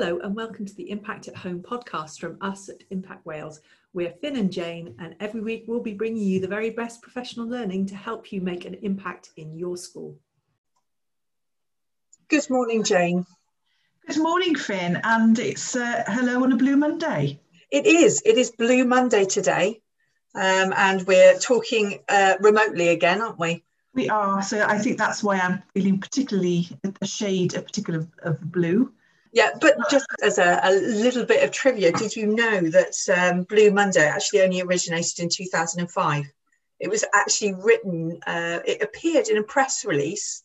Hello, and welcome to the Impact at Home podcast from us at Impact Wales. We're Fin and Jane, and every week we'll be bringing you the very best professional learning to help you make an impact in your school. Good morning, Jane. Good morning, Fin, and it's uh, hello on a Blue Monday. It is. It is Blue Monday today, um, and we're talking uh, remotely again, aren't we? We are. So I think that's why I'm feeling particularly a shade, a particular of blue. Yeah, but just as a, a, little bit of trivia, did you know that um, Blue Monday actually only originated in 2005? It was actually written, uh, it appeared in a press release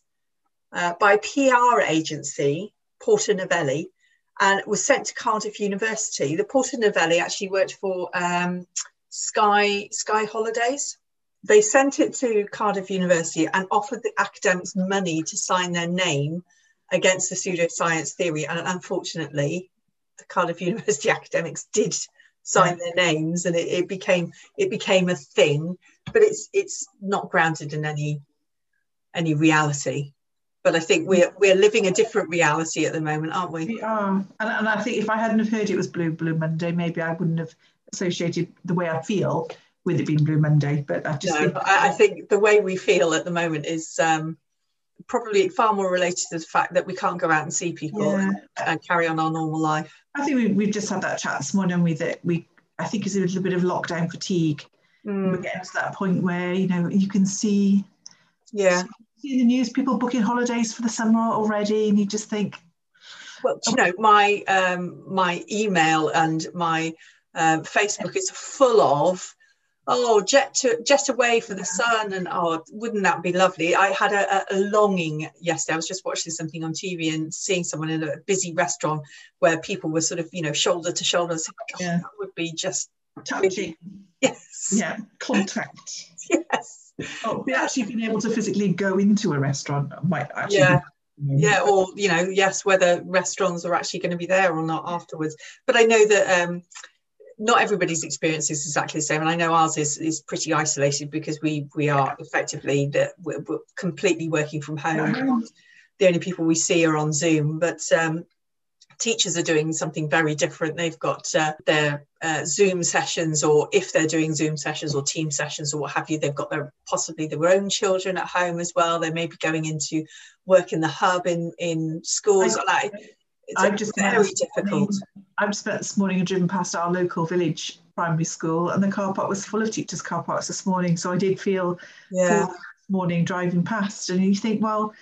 uh, by PR agency, Porter Novelli, and it was sent to Cardiff University. The Porter Novelli actually worked for um, Sky, Sky Holidays. They sent it to Cardiff University and offered the academics money to sign their name against the pseudoscience theory. And unfortunately, the Cardiff University academics did sign their names and it, it, became it became a thing but it's it's not grounded in any any reality. But i think we're we're living a different reality at the moment aren't we? We are. And, and i think if i hadn't have heard it was blue blue monday maybe i wouldn't have associated the way i feel with it being blue monday but i just no, think, I, I think the way we feel at the moment is um probably far more related to the fact that we can't go out and see people yeah. and, and, carry on our normal life. I think we, we've just had that chat this morning with it. We, I think it's a little bit of lockdown fatigue. Mm. We're getting to that point where, you know, you can see, yeah, see the news, people booking holidays for the summer already. And you just think, well, you know, my, um, my email and my um, Facebook is full of oh jet to jet away for the sun and oh wouldn't that be lovely? I had a, a, longing yesterday. I was just watching something on tv and seeing someone in a busy restaurant where people were sort of you know shoulder to shoulder. And yeah. that would be just touching yes. Yeah contact. Yes. Oh be actually being able to physically go into a restaurant. Might actually yeah. yeah or you know yes whether restaurants are actually going to be there or not afterwards. But i know that um not everybody's experience is exactly the same and i know ours is, is pretty isolated because we we are effectively that we're, we're, completely working from home. The only people we see are on zoom but um, teachers are doing something very different. They've got uh, their uh, zoom sessions or if they're doing zoom sessions or team sessions or what have you they've got their possibly their own children at home as well. They may be going into work in the hub in in schools like it's I've just very difficult. I've spent this morning and driven past our local village primary school, and the car park was full of teachers' car parks this morning. So I did feel yeah. this morning driving past, and you think, well,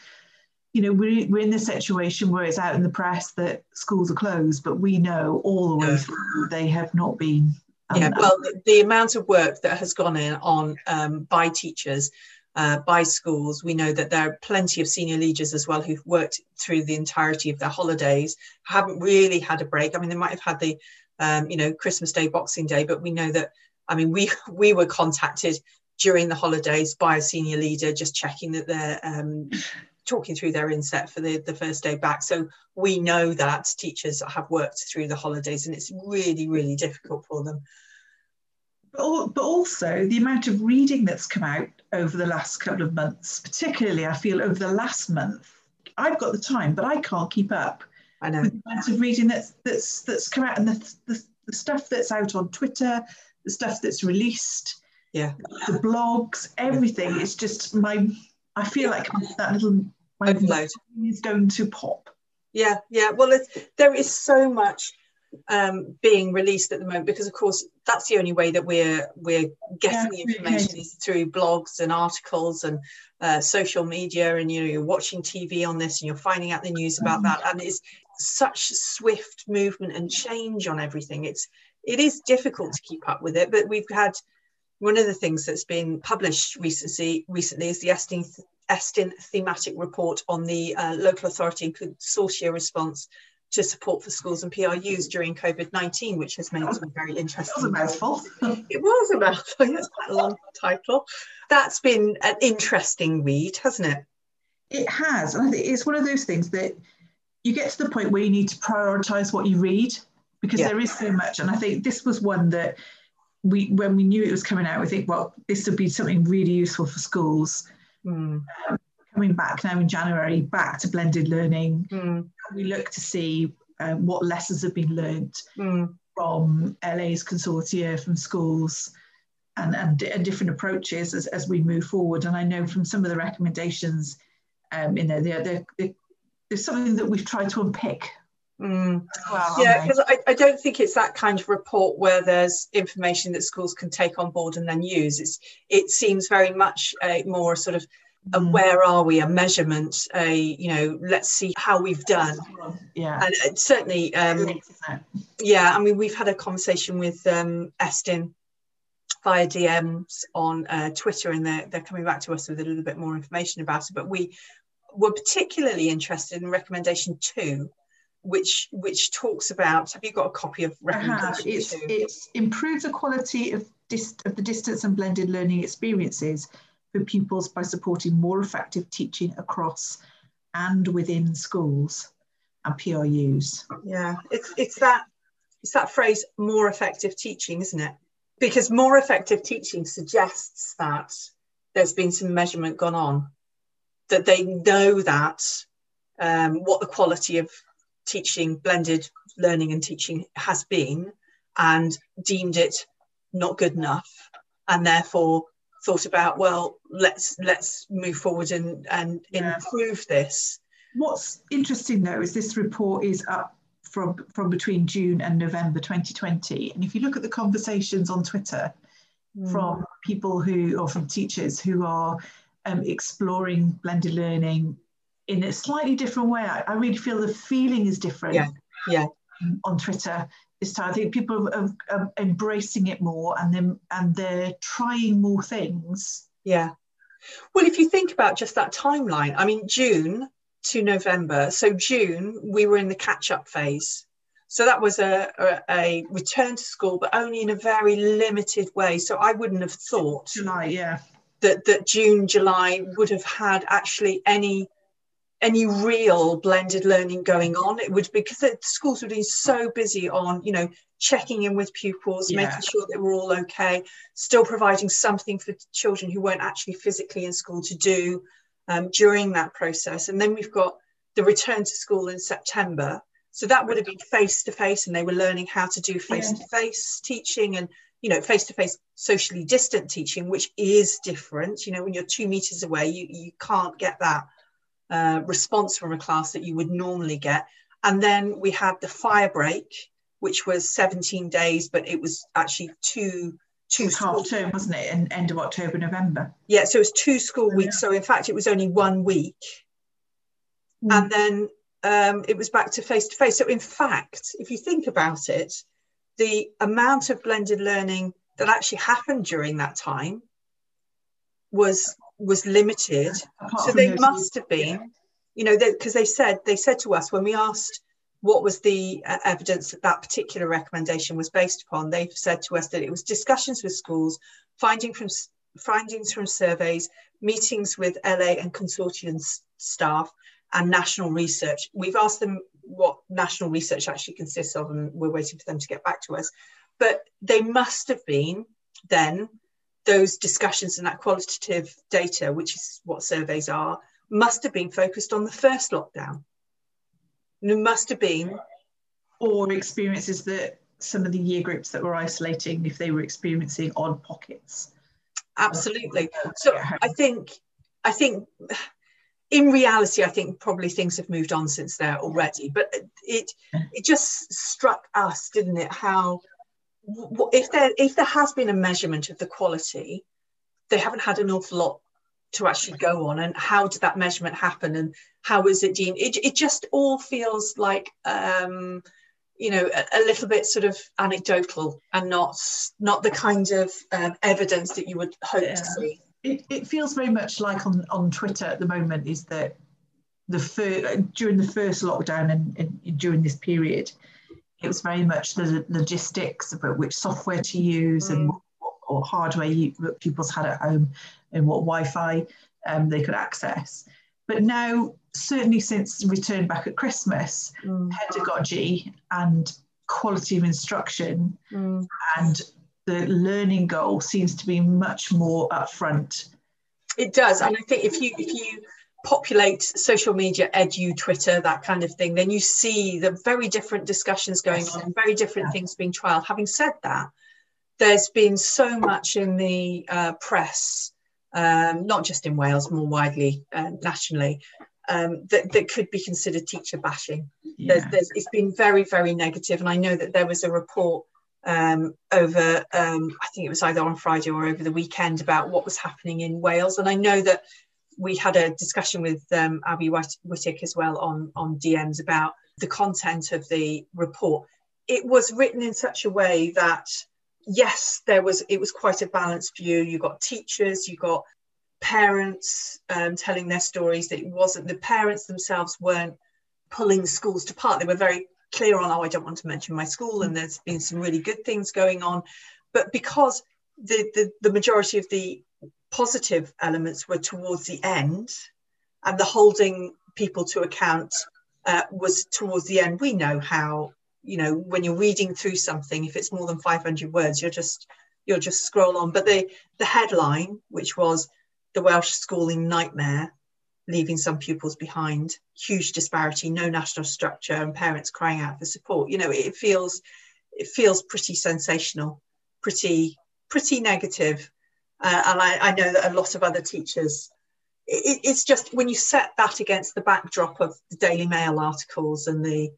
you know, we're, we're in this situation where it's out in the press that schools are closed, but we know all the way through they have not been. yeah, well, the, the, amount of work that has gone in on um, by teachers uh, by schools. We know that there are plenty of senior leaders as well who've worked through the entirety of their holidays, haven't really had a break. I mean, they might have had the, um, you know, Christmas Day, Boxing Day, but we know that, I mean, we, we were contacted during the holidays by a senior leader, just checking that they're um, talking through their inset for the, the first day back. So we know that teachers have worked through the holidays and it's really, really difficult for them but also the amount of reading that's come out over the last couple of months, particularly I feel over the last month. I've got the time, but I can't keep up. I know with the amount of reading that's that's that's come out and the, the, the stuff that's out on Twitter, the stuff that's released, yeah, the blogs, everything. It's just my. I feel like that little my overload is going to pop. Yeah, yeah. Well, there is so much um, being released at the moment because of course that's the only way that we're we're getting yeah, the information is through blogs and articles and uh, social media and you know you're watching TV on this and you're finding out the news about mm-hmm. that and it's such swift movement and change on everything it's it is difficult to keep up with it but we've had one of the things that's been published recently recently is the Estyn, Estyn thematic report on the uh, local authority consortia response to support for schools and PRUs during COVID 19, which has made some very interesting. It was a mouthful. it was a mouthful, yes, a long title. That's been an interesting read, hasn't it? It has. And I think it's one of those things that you get to the point where you need to prioritize what you read because yeah. there is so much. And I think this was one that we, when we knew it was coming out, we think, well, this would be something really useful for schools. Mm. Um, coming back now in January, back to blended learning. Mm. We look to see um, what lessons have been learnt Mm. from LA's consortia, from schools, and, and, and different approaches as, as we move forward. And I know from some of the recommendations, um, you know, they're, they're, they're, there's something that we've tried to unpick. Mm. well, Yeah, because I, I don't think it's that kind of report where there's information that schools can take on board and then use. It's it seems very much a more sort of a Mm. where are we, a measurement, a you know, let's see how we've done. Yeah. And it certainly, um, yeah, I mean, we've had a conversation with um, Estyn via DMs on uh, Twitter, and they're, they're coming back to us with a little bit more information about it. But we were particularly interested in recommendation two, which which talks about. Have you got a copy of have. recommendation It's, two? it's improve the quality of, dis- of the distance and blended learning experiences for pupils by supporting more effective teaching across and within schools and PRUs. Yeah, it's it's that it's that phrase more effective teaching, isn't it? Because more effective teaching suggests that there's been some measurement gone on, that they know that um, what the quality of teaching, blended learning and teaching has been, and deemed it not good enough, and therefore thought about well let's let's move forward and and Yeah. improve this. What's interesting though is this report is up from, from between June and November 2020. And if you look at the conversations on Twitter from people who, or from teachers who are um, exploring blended learning in a slightly different way, I, I really feel the feeling is different. Yeah, yeah. On Twitter I think people are, are embracing it more, and then and they're trying more things. Yeah. Well, if you think about just that timeline, I mean, June to November. So, June, we were in the catch up phase. So, that was a, a, a return to school, but only in a very limited way. So, I wouldn't have thought July, yeah, that, that June, July would have had actually any any real blended learning going on. It would because the schools would be so busy on you know checking in with pupils Yeah. making sure that we're all okay still providing something for children who weren't actually physically in school to do um, during that process. And then we've got the return to school in september. So that would have been face to face and they were learning how to do face to face teaching and you know face to face socially distant teaching which is different. You know when you're two meters away you, you can't get that uh, response from a class that you would normally get. And then we had the fire break, which was 17 days, but it was actually two two it's half term, wasn't it? And end of October, November. yeah, so it was two school weeks. So in fact, it was only one week, and then um, it was back to face to face. So in fact, if you think about it, the amount of blended learning that actually happened during that time was was limited. Apart so they must have been you know because they said they said to us when we asked what was the uh, evidence that that particular recommendation was based upon they've said to us that it was discussions with schools finding from findings from surveys meetings with la and consortium staff and national research. We've asked them what national research actually consists of and we're waiting for them to get back to us. But they must have been then those discussions and that qualitative data, which is what surveys are, must have been focused on the first lockdown. And it must have been, or experiences that some of the year groups that were isolating, if they were experiencing odd pockets. absolutely. So I think, I think in reality, I think probably things have moved on since there already, but it, it just struck us, didn't it? How, if there, if there has been a measurement of the quality, they haven't had an awful lot to actually go on. And how did that measurement happen? And how is it deemed? It, it just all feels like um you know a, a little bit sort of anecdotal and not not the kind of um, evidence that you would hope Yeah. to see. It, it feels very much like on, on Twitter at the moment is that the fir- during the first lockdown and, and during this period, it was very much the logistics about which software to use and Mm. what, or hardware you, that pupils had at home and what Wi-Fi um, they could access. But now, certainly since return back at Christmas, Mm, pedagogy and quality of instruction mm. and the learning goal seems to be much more upfront. it does and i think if you if you populate social media, edu, Twitter, that kind of thing, then you see the very different discussions going on and very different yeah. things being trialed. Having said that, there's been so much in the uh, press, um, not just in Wales, more widely uh, nationally, um, that, that could be considered teacher bashing. Yeah. There's, there's, it's been very, very negative, and I know that there was a report um, over, um, I think it was either on Friday or over the weekend, about what was happening in Wales, and I know that we had a discussion with um, Abbie Wightwick as well on on DMs about the content of the report. It was written in such a way that yes, there was it was quite a balanced view. You got teachers, you got parents um, telling their stories. That it wasn't the parents themselves weren't pulling schools apart. They were very clear on, oh, I don't want to mention my school, and there's been some really good things going on. But because the, the, the majority of the positive elements were towards the end, and the holding people to account uh, was towards the end. We know how you know when you're reading through something if it's more than 500 words you're just you'll just scroll on. But the the headline which was the welsh schooling nightmare leaving some pupils behind huge disparity no national structure and parents crying out for support. You know it feels it feels pretty sensational pretty pretty negative uh, and I, I, know that a lot of other teachers it, it's just when you set that against the backdrop of the daily mail articles and the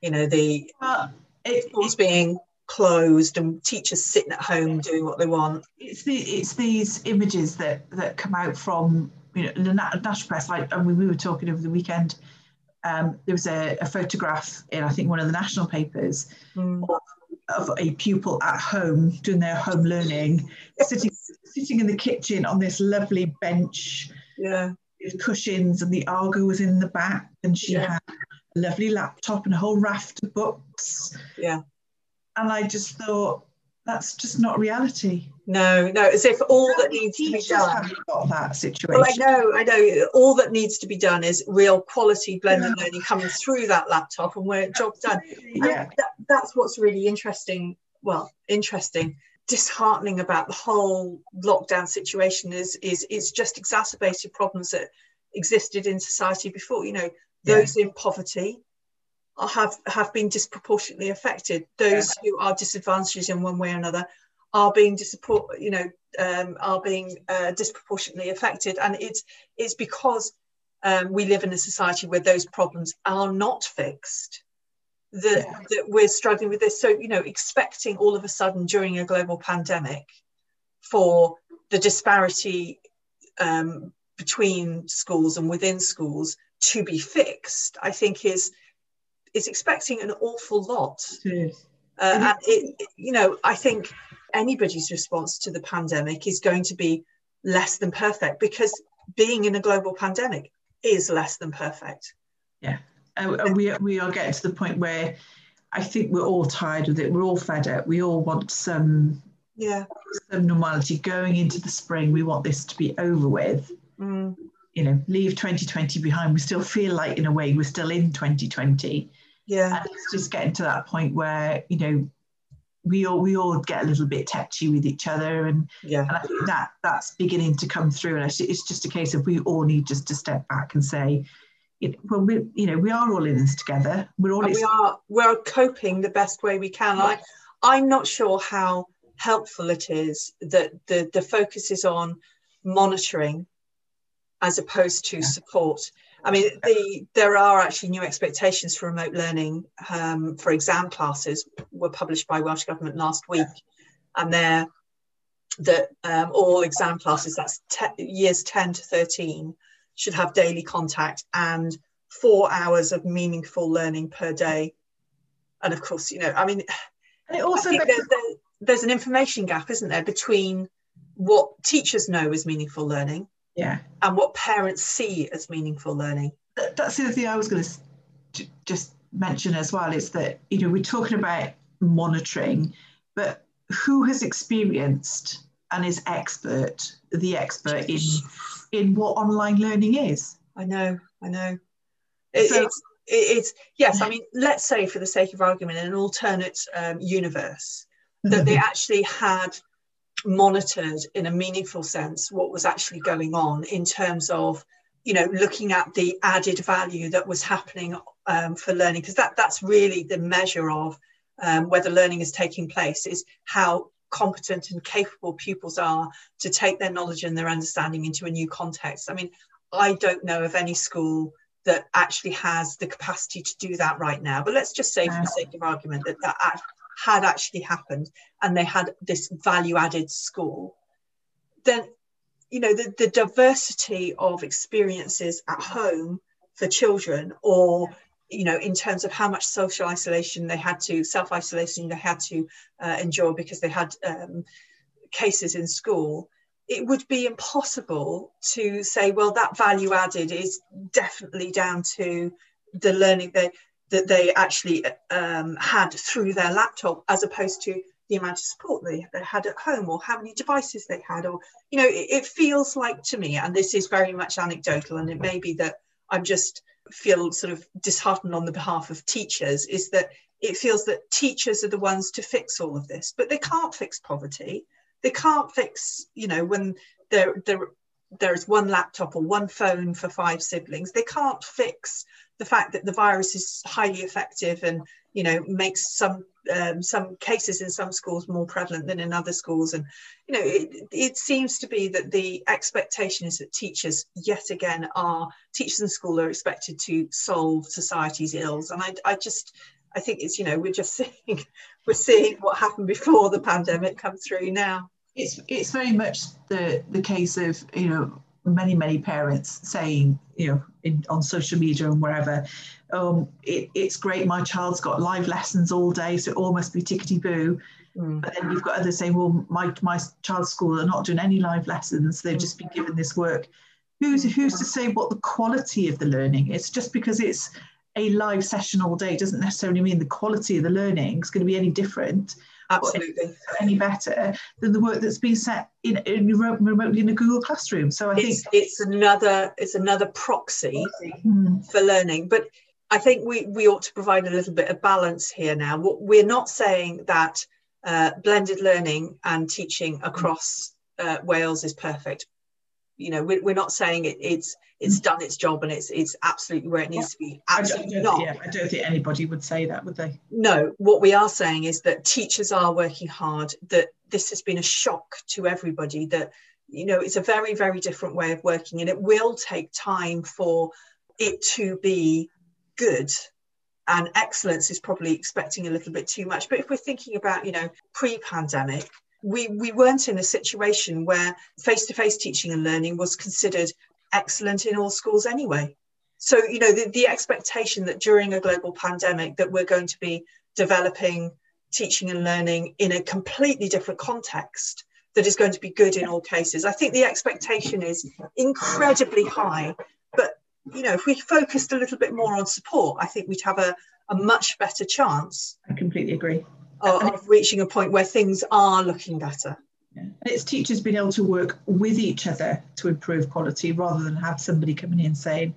you know the uh, it, schools being closed and teachers sitting at home doing what they want. It's the it's these images that that come out from you know the national press. Like and we, we were talking over the weekend. Um, there was a, a, photograph in I think one of the national papers mm. of, of, a pupil at home doing their home learning, sitting sitting in the kitchen on this lovely bench. Yeah. With cushions and the Argo was in the back and she yeah. had a lovely laptop and a whole raft of books. Yeah. And I just thought, that's just not reality. No, no, as if all that needs to be done. Got that situation. Well, I know, I know. All that needs to be done is real quality blended yeah. learning coming through that laptop, and where job's done. Yeah, that, that's what's really interesting. Well, interesting, disheartening about the whole lockdown situation is is it's just exacerbated problems that existed in society before. You know, those yeah. in poverty have have been disproportionately affected. Those yeah. who are disadvantaged in one way or another are being disapport, you know, um, are being uh, disproportionately affected, and it's it's because um, we live in a society where those problems are not fixed. That, yeah. that we're struggling with this. So, you know, expecting all of a sudden during a global pandemic for the disparity um, between schools and within schools to be fixed, I think is is expecting an awful lot. Uh, and it, you know, I think anybody's response to the pandemic is going to be less than perfect because being in a global pandemic is less than perfect. Yeah, and we we are getting to the point where I think we're all tired with it. We're all fed up. We all want some yeah some normality going into the spring. We want this to be over with. Mm you know leave 2020 behind we still feel like in a way we're still in 2020 yeah and it's just getting to that point where you know we all we all get a little bit touchy with each other and yeah and I think that that's beginning to come through and it's just a case of we all need just to step back and say well we you know we are all in this together. We're all we are we're coping the best way we can. I, i'm not sure how helpful it is that the the focus is on monitoring as opposed to support. I mean, the, there are actually new expectations for remote learning. Um, for exam classes were published by Welsh Government last week, and they're that um, all exam classes, that's te- years 10 to 13, should have daily contact and four hours of meaningful learning per day. And of course, you know, I mean, and it also there, there, there's an information gap, isn't there, between what teachers know as meaningful learning yeah. and what parents see as meaningful learning. That's the other thing i was going to just mention as well is that you know we're talking about monitoring but who has experienced and is expert the expert in in what online learning is. I know i know. It, so, it's it's yes i mean let's say for the sake of argument in an alternate um, universe that they actually had monitored in a meaningful sense what was actually going on in terms of you know, looking at the added value that was happening um, for learning, because that, that's really the measure of um, whether learning is taking place, is how competent and capable pupils are to take their knowledge and their understanding into a new context. I mean, I don't know of any school that actually has the capacity to do that right now. But let's just say, for the sake of argument, that that had actually happened and they had this value added school, then you know the, the diversity of experiences at home for children or you know in terms of how much social isolation they had to self-isolation they had to uh, endure because they had um, cases in school it would be impossible to say, well, that value added is definitely down to the learning they, that they actually um, had through their laptop, as opposed to the amount of support they, they had at home or how many devices they had. Or, you know, it, it feels like to me, and this is very much anecdotal, and it may be that I'm just feel sort of disheartened on the behalf of teachers, is that it feels that teachers are the ones to fix all of this, but they can't fix poverty. They can't fix you know when there there there's one laptop or one phone for five siblings. They can't fix the fact that the virus is highly effective and you know makes some um, some cases in some schools more prevalent than in other schools. And you know it, it seems to be that the expectation is that teachers yet again are teachers in school are expected to solve society's ills. And i, I just i think it's you know we're just seeing we're seeing what happened before the pandemic come through now. It's it's very much the the case of you know many many parents saying you know in, on social media and wherever um it, it's great my child's got live lessons all day so it all must be tickety boo mm. but then you've got others saying well my my child's school are not doing any live lessons they've just been given this work. Who's who's to say what the quality of the learning is? Just because it's a live session all day doesn't necessarily mean the quality of the learning is going to be any different absolutely any better than the work that's been set in, in remotely in a Google Classroom. So I it's, think it's another it's another proxy hmm. for learning, but. I think we, we ought to provide a little bit of balance here now. We're not saying that uh, blended learning and teaching across uh, Wales is perfect. You know, we're, we're not saying it, it's it's done its job and it's it's absolutely where it needs to be. Absolutely I not. Yeah, I don't think anybody would say that, would they? No. What we are saying is that teachers are working hard. That this has been a shock to everybody. That you know it's a very very different way of working, and it will take time for it to be good and excellence is probably expecting a little bit too much but if we're thinking about you know pre-pandemic we we weren't in a situation where face-to-face teaching and learning was considered excellent in all schools anyway. So, you know, the, the expectation that during a global pandemic that we're going to be developing teaching and learning in a completely different context that is going to be good in all cases. I think the expectation is incredibly high. But, you know, if we focused a little bit more on support, I think we'd have a, a much better chance. I completely agree. Of, of reaching a point where things are looking better. Yeah. It's teachers being able to work with each other to improve quality rather than have somebody coming in saying,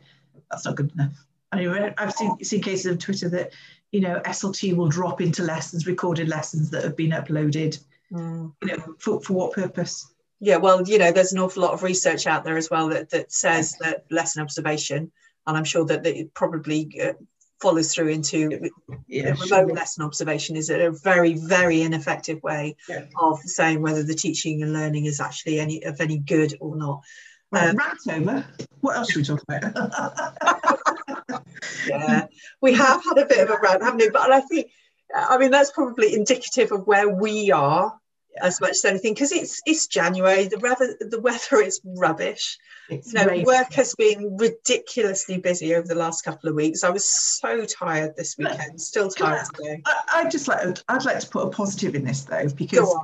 that's not good enough. I mean, I've seen, seen cases on Twitter that, you know, SLT will drop into lessons, recorded lessons that have been uploaded. Mm. You know, for, for what purpose? Yeah, well, you know, there's an awful lot of research out there as well that, that says that lesson observation, and I'm sure that, that it probably uh, follows through into yeah, remote sure. lesson observation is a very very ineffective way yeah. of saying whether the teaching and learning is actually any of any good or not right, um, over what else should we talk about yeah we have had a bit of a rant haven't we but i think i mean that's probably indicative of where we are as much as anything because it's it's January. The weather the weather is rubbish. It's you know, work has been ridiculously busy over the last couple of weeks. I was so tired this weekend. Still tired I, today. I, I just like I'd like to put a positive in this though because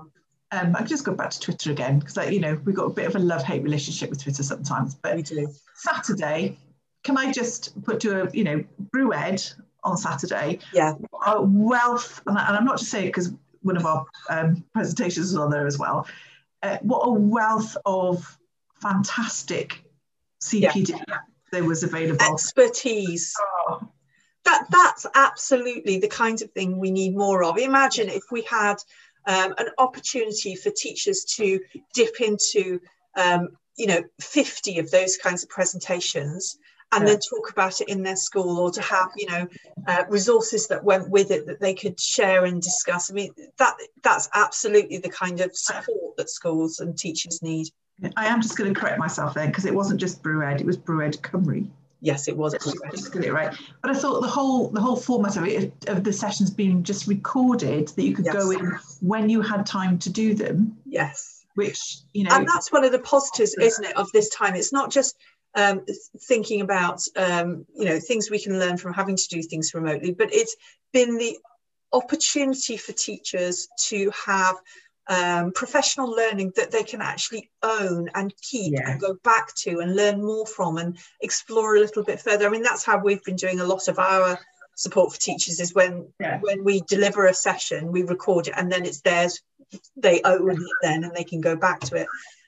um, I just go back to Twitter again because like, you know we've got a bit of a love hate relationship with Twitter sometimes. But we do. Saturday, can I just put to a you know BrewEd on Saturday? Yeah. A wealth, and, I, am not just saying because one of our um, presentations is on there as well. Uh, what a wealth of fantastic CPD yeah. there was available. Expertise. Oh. That that's absolutely the kind of thing we need more of. Imagine if we had um, an opportunity for teachers to dip into um, you know 50 of those kinds of presentations and yeah. then talk about it in their school or to have you know uh, resources that went with it that they could share and discuss. I mean that that's absolutely the kind of support that schools and teachers need. I am just going to correct myself then because it wasn't just BrewEd it was BrewEd Cymru. Yes it was just get it right. But i thought the whole the whole format of it of the sessions being just recorded that you could yes. go in when you had time to do them. Yes. Which you know and that's one of the positives isn't it of this time? It's not just um, thinking about um, you know things we can learn from having to do things remotely but it's been the opportunity for teachers to have um, professional learning that they can actually own and keep yeah. and go back to and learn more from and explore a little bit further. I mean, that's how we've been doing a lot of our support for teachers is when yeah. when we deliver a session, we record it and then it's theirs. They own it then and they can go back to it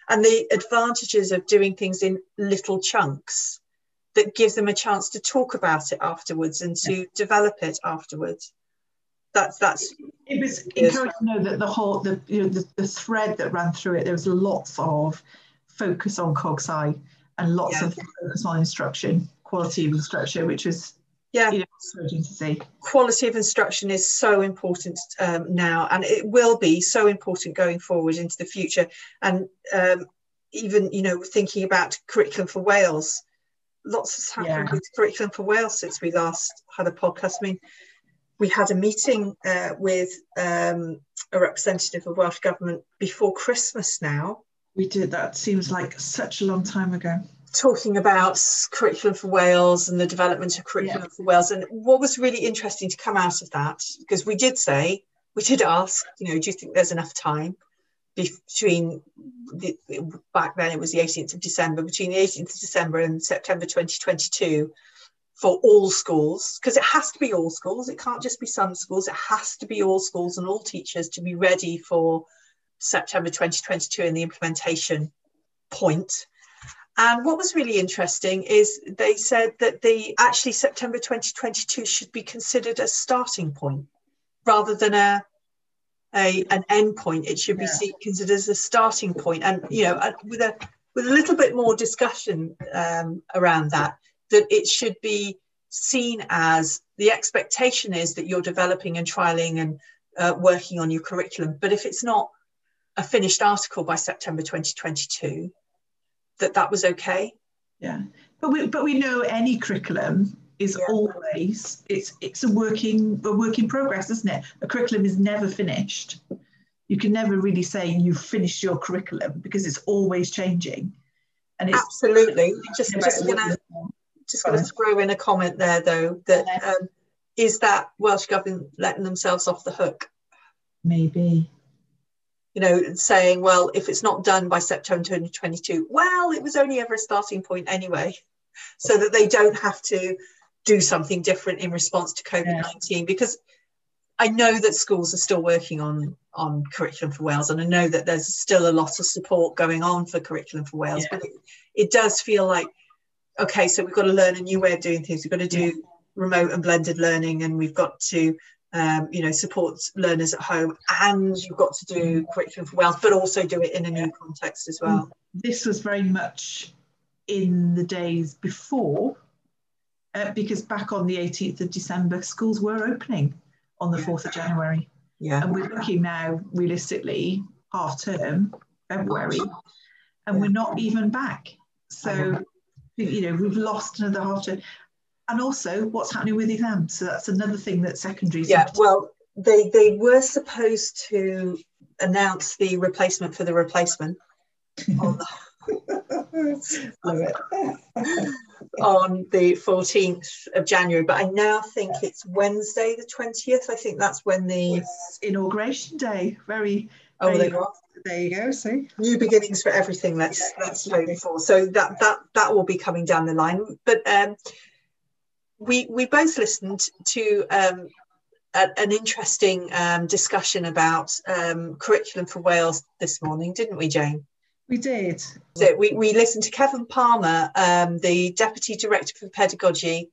and the advantages of doing things in little chunks that gives them a chance to talk about it afterwards and to yeah. develop it afterwards that's that's it was encouraging to know that the whole the you know the, the thread that ran through it there was lots of focus on CogSci and lots yeah. of focus on instruction quality of instruction which was yeah. You know, to see. quality of instruction is so important um, now and it will be so important going forward into the future. And um, even you know thinking about curriculum for wales lots has happened yeah. with curriculum for wales since we last had a podcast. I mean we had a meeting uh, with um, a representative of welsh government before christmas now. We did that seems like such a long time ago talking about curriculum for Wales and the development of curriculum yeah. for Wales. And what was really interesting to come out of that, because we did say, we did ask, you know, do you think there's enough time between the, back then it was the 18th of December, between the 18th of December and September 2022 for all schools, because it has to be all schools, it can't just be some schools, it has to be all schools and all teachers to be ready for September 2022 and the implementation point. And what was really interesting is they said that the actually September 2022 should be considered a starting point rather than a, a an end point. It should be yeah. considered as a starting point, and you know, with a with a little bit more discussion um, around that, that it should be seen as the expectation is that you're developing and trialing and uh, working on your curriculum. But if it's not a finished article by September 2022, that that was okay. Yeah, but we but we know any curriculum is yeah. always it's it's a working a work in progress, isn't it? A curriculum is never finished. You can never really say you've finished your curriculum because it's always changing. And it's absolutely just just gonna just gonna throw in a comment there though that um, is that Welsh government letting themselves off the hook? Maybe you know, saying, well, if it's not done by September 2022, well, it was only ever a starting point anyway, so that they don't have to do something different in response to COVID 19. Yeah. Because I know that schools are still working on on curriculum for Wales, and I know that there's still a lot of support going on for curriculum for Wales, yeah. but it, it, does feel like okay, so we've got to learn a new way of doing things. We've got to do yeah. remote and blended learning, and we've got to um, you know, support learners at home, and you've got to do curriculum for Wales, but also do it in a new context as well. This was very much in the days before, uh, because back on the 18th of December, schools were opening on the 4th of January. Yeah. And we're looking now, realistically, half term, February, and we're not even back. So, you know, we've lost another half term and also what's happening with exams. So that's another thing that secondaries. Yeah, well, they they were supposed to announce the replacement for the replacement on the, on the 14th of January, but I now think it's Wednesday the 20th. I think that's when the inauguration day. Very. Oh, very, there you go. There you go. See, new beginnings for everything. Let's yeah, let's hope for. So that that that will be coming down the line. But um, we we both listened to um, a, an interesting um, discussion about um, curriculum for Wales this morning, didn't we, Jane? We did. So we, we listened to Kevin Palmer, um, the Deputy Director for Pedagogy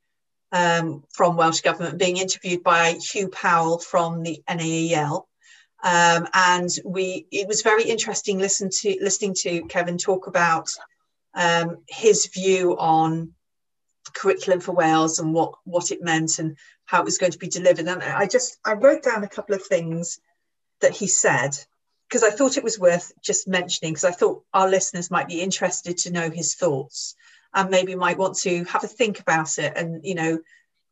um, from Welsh Government, being interviewed by Hugh Powell from the NAEL. Um, and we it was very interesting listen to listening to Kevin talk about um, his view on curriculum for Wales and what what it meant and how it was going to be delivered. And I just I wrote down a couple of things that he said because I thought it was worth just mentioning because I thought our listeners might be interested to know his thoughts and maybe might want to have a think about it and you know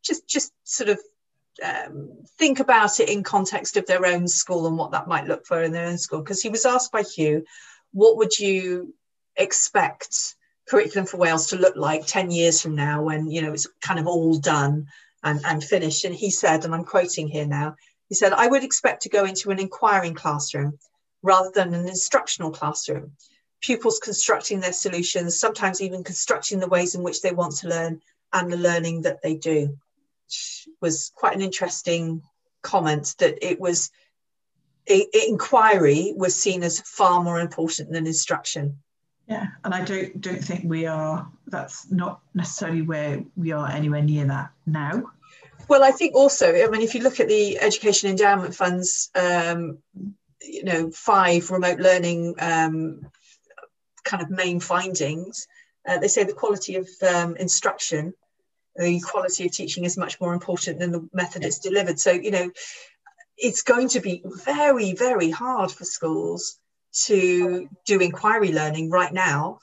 just just sort of um, think about it in context of their own school and what that might look for in their own school because he was asked by Hugh what would you expect curriculum for Wales to look like 10 years from now when you know it's kind of all done and, and finished. And he said and I'm quoting here now he said I would expect to go into an inquiring classroom rather than an instructional classroom. Pupils constructing their solutions sometimes even constructing the ways in which they want to learn and the learning that they do. Was quite an interesting comment that it was inquiry was seen as far more important than instruction yeah, and I don't don't think we are. That's not necessarily where we are anywhere near that now. Well, I think also, I mean, if you look at the education endowment funds, um, you know, five remote learning um, kind of main findings, uh, they say the quality of um, instruction, the quality of teaching is much more important than the method it's delivered. So, you know, it's going to be very, very hard for schools to do inquiry learning right now,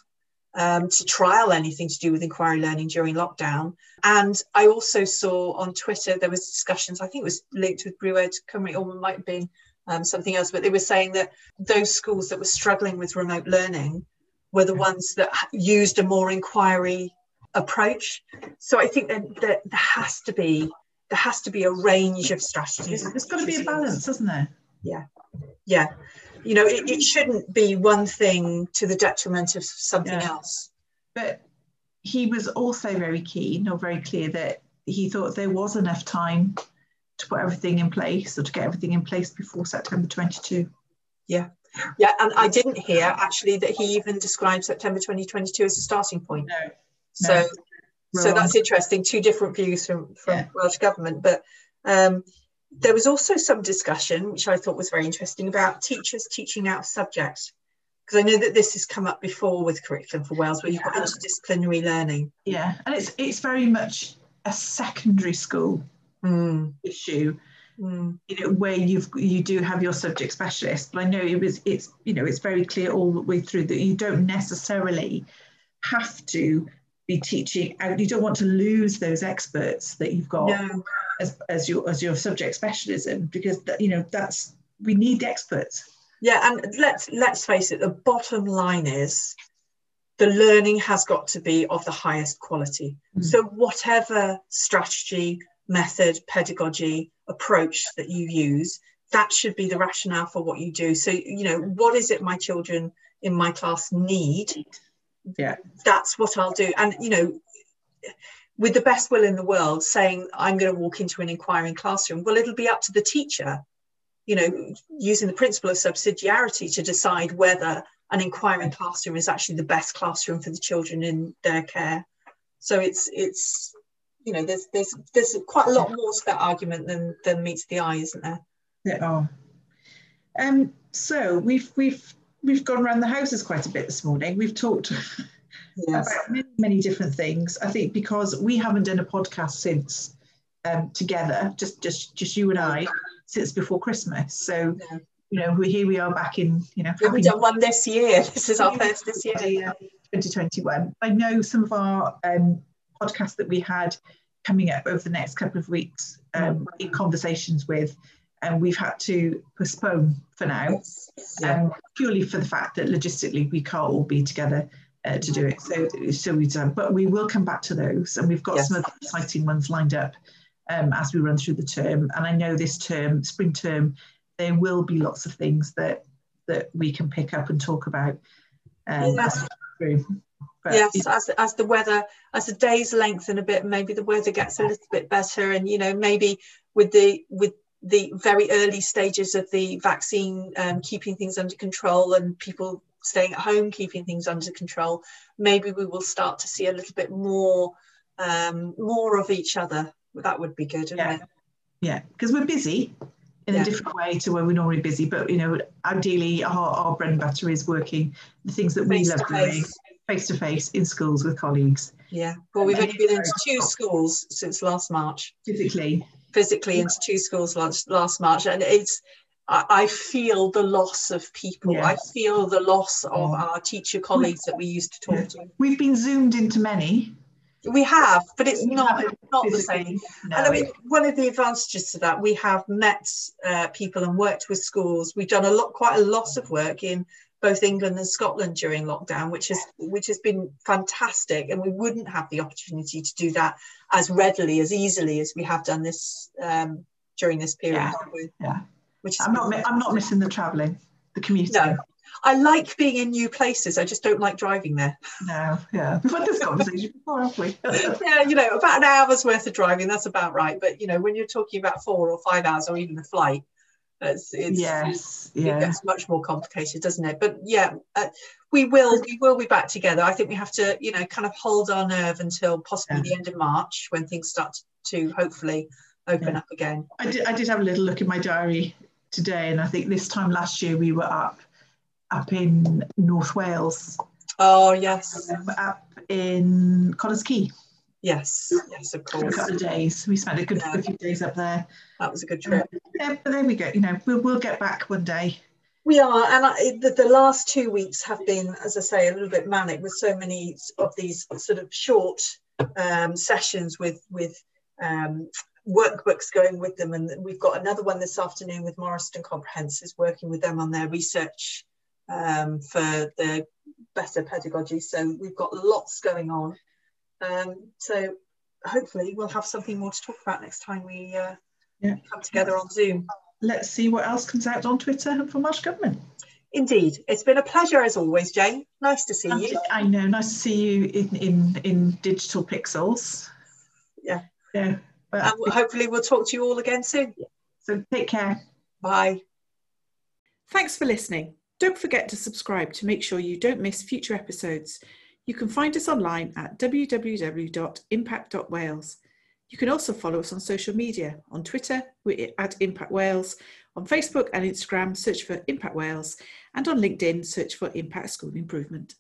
um, to trial anything to do with inquiry learning during lockdown. And I also saw on Twitter there was discussions. I think it was linked with BrewEd Cymru, or might have been um, something else. But they were saying that those schools that were struggling with remote learning were the ones that used a more inquiry approach. So I think that, that there has to be there has to be a range of strategies. There's got to be a balance, isn't there? Yeah, yeah you know it, it shouldn't be one thing to the detriment of something yeah. else but he was also very keen or very clear that he thought there was enough time to put everything in place or to get everything in place before September 22. Yeah. Yeah, and I didn't hear actually that he even described September 2022 as a starting point. No. So no. so that's interesting. Two different views from from yeah. Welsh government, but um, there was also some discussion, which I thought was very interesting, about teachers teaching out of subjects. Because I know that this has come up before with Curriculum for Wales, where you've got interdisciplinary learning. Yeah, and it's it's very much a secondary school mm. issue. Mm. You know, where you've you do have your subject specialist, but I know it was it's you know it's very clear all the way through that you don't necessarily have to be teaching out. You don't want to lose those experts that you've got. No as, as your as your subject specialism because that, you know that's we need experts. Yeah and let's let's face it the bottom line is the learning has got to be of the highest quality. Mm. so whatever strategy method pedagogy approach that you use that should be the rationale for what you do. So you know what is it my children in my class need? Yeah. That's what i'll do. And you know with the best will in the world saying i'm going to walk into an inquiring classroom. Well it'll be up to the teacher you know using the principle of subsidiarity to decide whether an inquiring classroom is actually the best classroom for the children in their care. So it's it's you know there's there's there's quite a lot more to that argument than than meets the eye isn't there? Yeah. Oh. Um so we've we've we've gone around the houses quite a bit this morning. We've talked yes. about many, many different things. I think because we haven't done a podcast since um, together, just just just you and I, since before Christmas. So yeah. you know, we here we are back in you know. We haven't done one this year. This is our first this year. 2021. I know some of our um, podcasts that we had coming up over the next couple of weeks um, in conversations with, and we've had to postpone for now, yes. yeah. um, purely for the fact that logistically we can't all be together uh, to do it. So, so we've done, but we will come back to those, and we've got yes. some other exciting ones lined up um, as we run through the term. And I know this term, spring term, there will be lots of things that that we can pick up and talk about. Um, yes. But, yes, as, as the weather, as the days lengthen a bit, maybe the weather gets a little bit better, and you know maybe with the with the very early stages of the vaccine um, keeping things under control and people staying at home, keeping things under control, maybe we will start to see a little bit more um, more of each other. That would be good, yeah. It? Yeah, because we're busy in yeah. a different way to where we're normally busy. But you know, ideally, our, our bread and butter is working the things that we love doing face to face in schools with colleagues. Yeah, well, we've only been into two schools since last March. Physically. Physically into two schools last, last March, and it's I, feel the loss of people. Yes. I feel the loss of our teacher colleagues that we used to talk to. We've been zoomed into many. We have, but it's not not the same. No. And I mean, one of the advantages to that, we have met uh, people and worked with schools. We've done a lot, quite a lot of work in both England and Scotland during lockdown, which has which has been fantastic. And we wouldn't have the opportunity to do that as readily, as easily as we have done this um, during this period. Yeah. yeah. Which I'm not I'm not missing the travelling, the commuting. No. I like being in new places. I just don't like driving there. No, yeah. We've had this conversation before, have we? yeah, you know, about an hour's worth of driving, that's about right. But, you know, when you're talking about four or five hours or even a flight, it's, it's, yes, yeah. it gets much more complicated, doesn't it? But yeah, uh, we will we will be back together. I think we have to, you know, kind of hold our nerve until possibly yeah. the end of March when things start to hopefully open yeah. up again. I did, I did have a little look in my diary today, and I think this time last year we were up up in North Wales. Oh yes, um, up in Connah's Quay. Yes, yes, of course. A couple of days. We spent a good, yeah. few days up there. That was a good trip. Um, yeah, but there we go. You know, we'll, we'll get back one day. We are, and I, the, the, last two weeks have been, as I say, a little bit manic with so many of these sort of short um, sessions with with um, workbooks going with them, and we've got another one this afternoon with Morriston Comprehensives, working with them on their research um, for the better pedagogy. So we've got lots going on. Um, so hopefully we'll have something more to talk about next time we uh, yeah. come together on Zoom. Let's see what else comes out on Twitter from Welsh Government. Indeed, it's been a pleasure as always, Jane. Nice to see you. I know, nice to see you in in, in digital pixels. Yeah, yeah. But and hopefully, we'll talk to you all again soon. So take care. Bye. Thanks for listening. Don't forget to subscribe to make sure you don't miss future episodes. You can find us online at www.impact.wales. You can also follow us on social media. On Twitter, we're at Impact Wales. On Facebook and Instagram, search for Impact Wales. And on LinkedIn, search for Impact School Improvement.